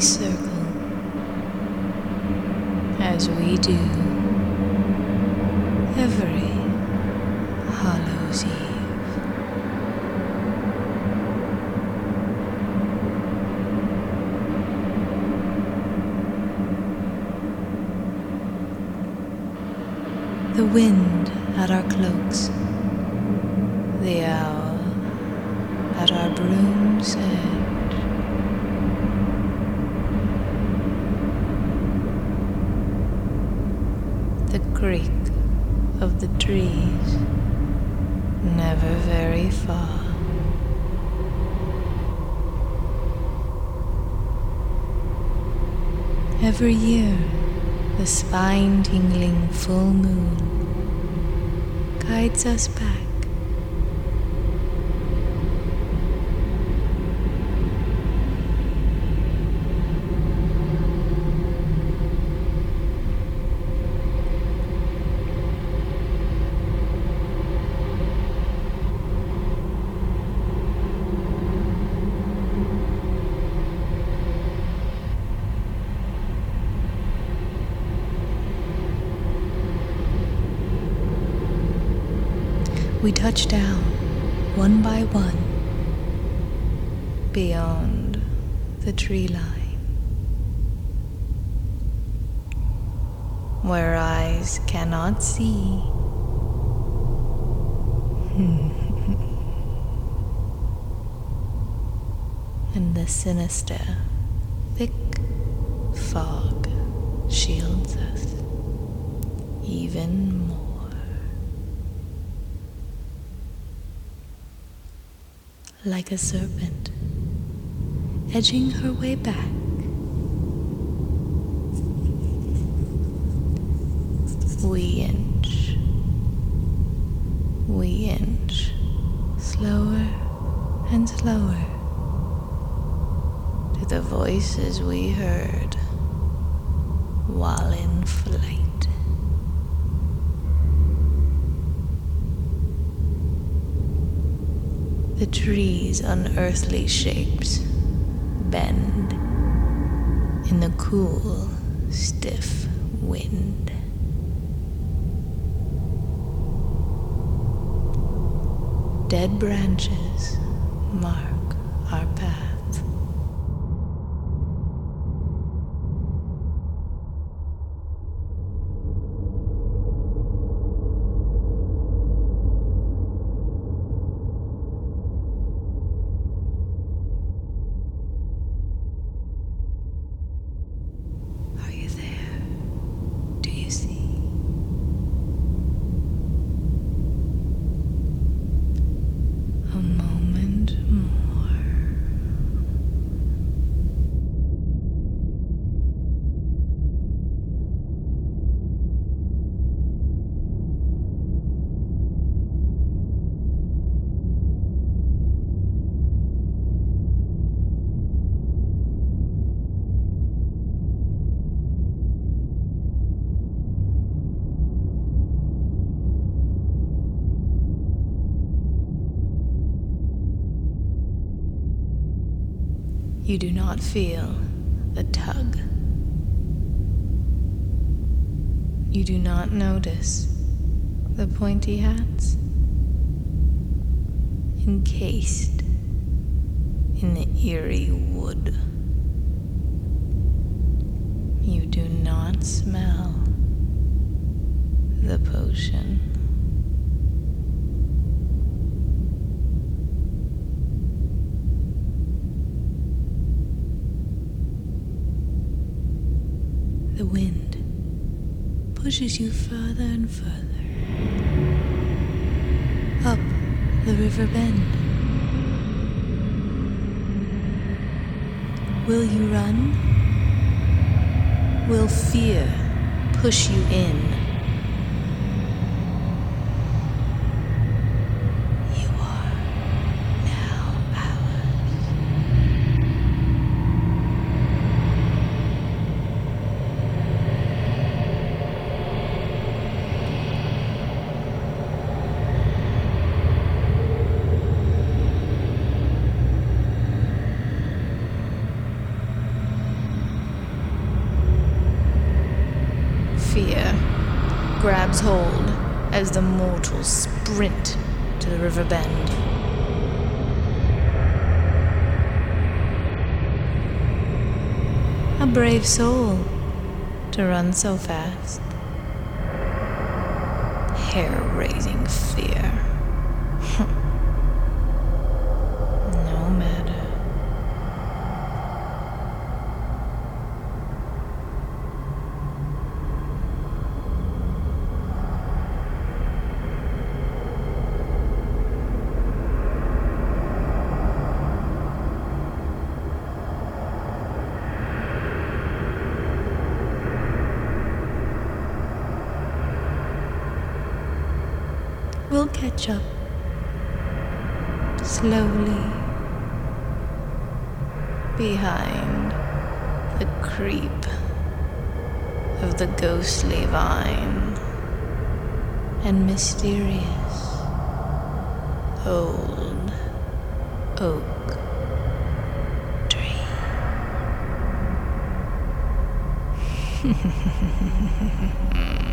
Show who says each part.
Speaker 1: circle as we do every Hallows Eve. The wind at our cloaks, the owl at our broom's edge. The creak of the trees, never very far. Every year, the spine tingling full moon guides us back. We touch down one by one beyond the tree line, where eyes cannot see. and the sinister, thick fog shields us even more. Like a serpent, edging her way back. We inch, we inch, slower and slower to the voices we heard while in flight. The trees' unearthly shapes bend in the cool, stiff wind. Dead branches mark our path. Are you there? Do you see? A moment more. You do not feel the tug. You do not notice the pointy hats encased in the eerie wood. You do not smell the potion. Wind pushes you further and further up the river bend. Will you run? Will fear push you in? Grabs hold as the mortals sprint to the river bend. A brave soul to run so fast. Hair raising fear. We'll catch up slowly behind the creep of the ghostly vine and mysterious old oak tree.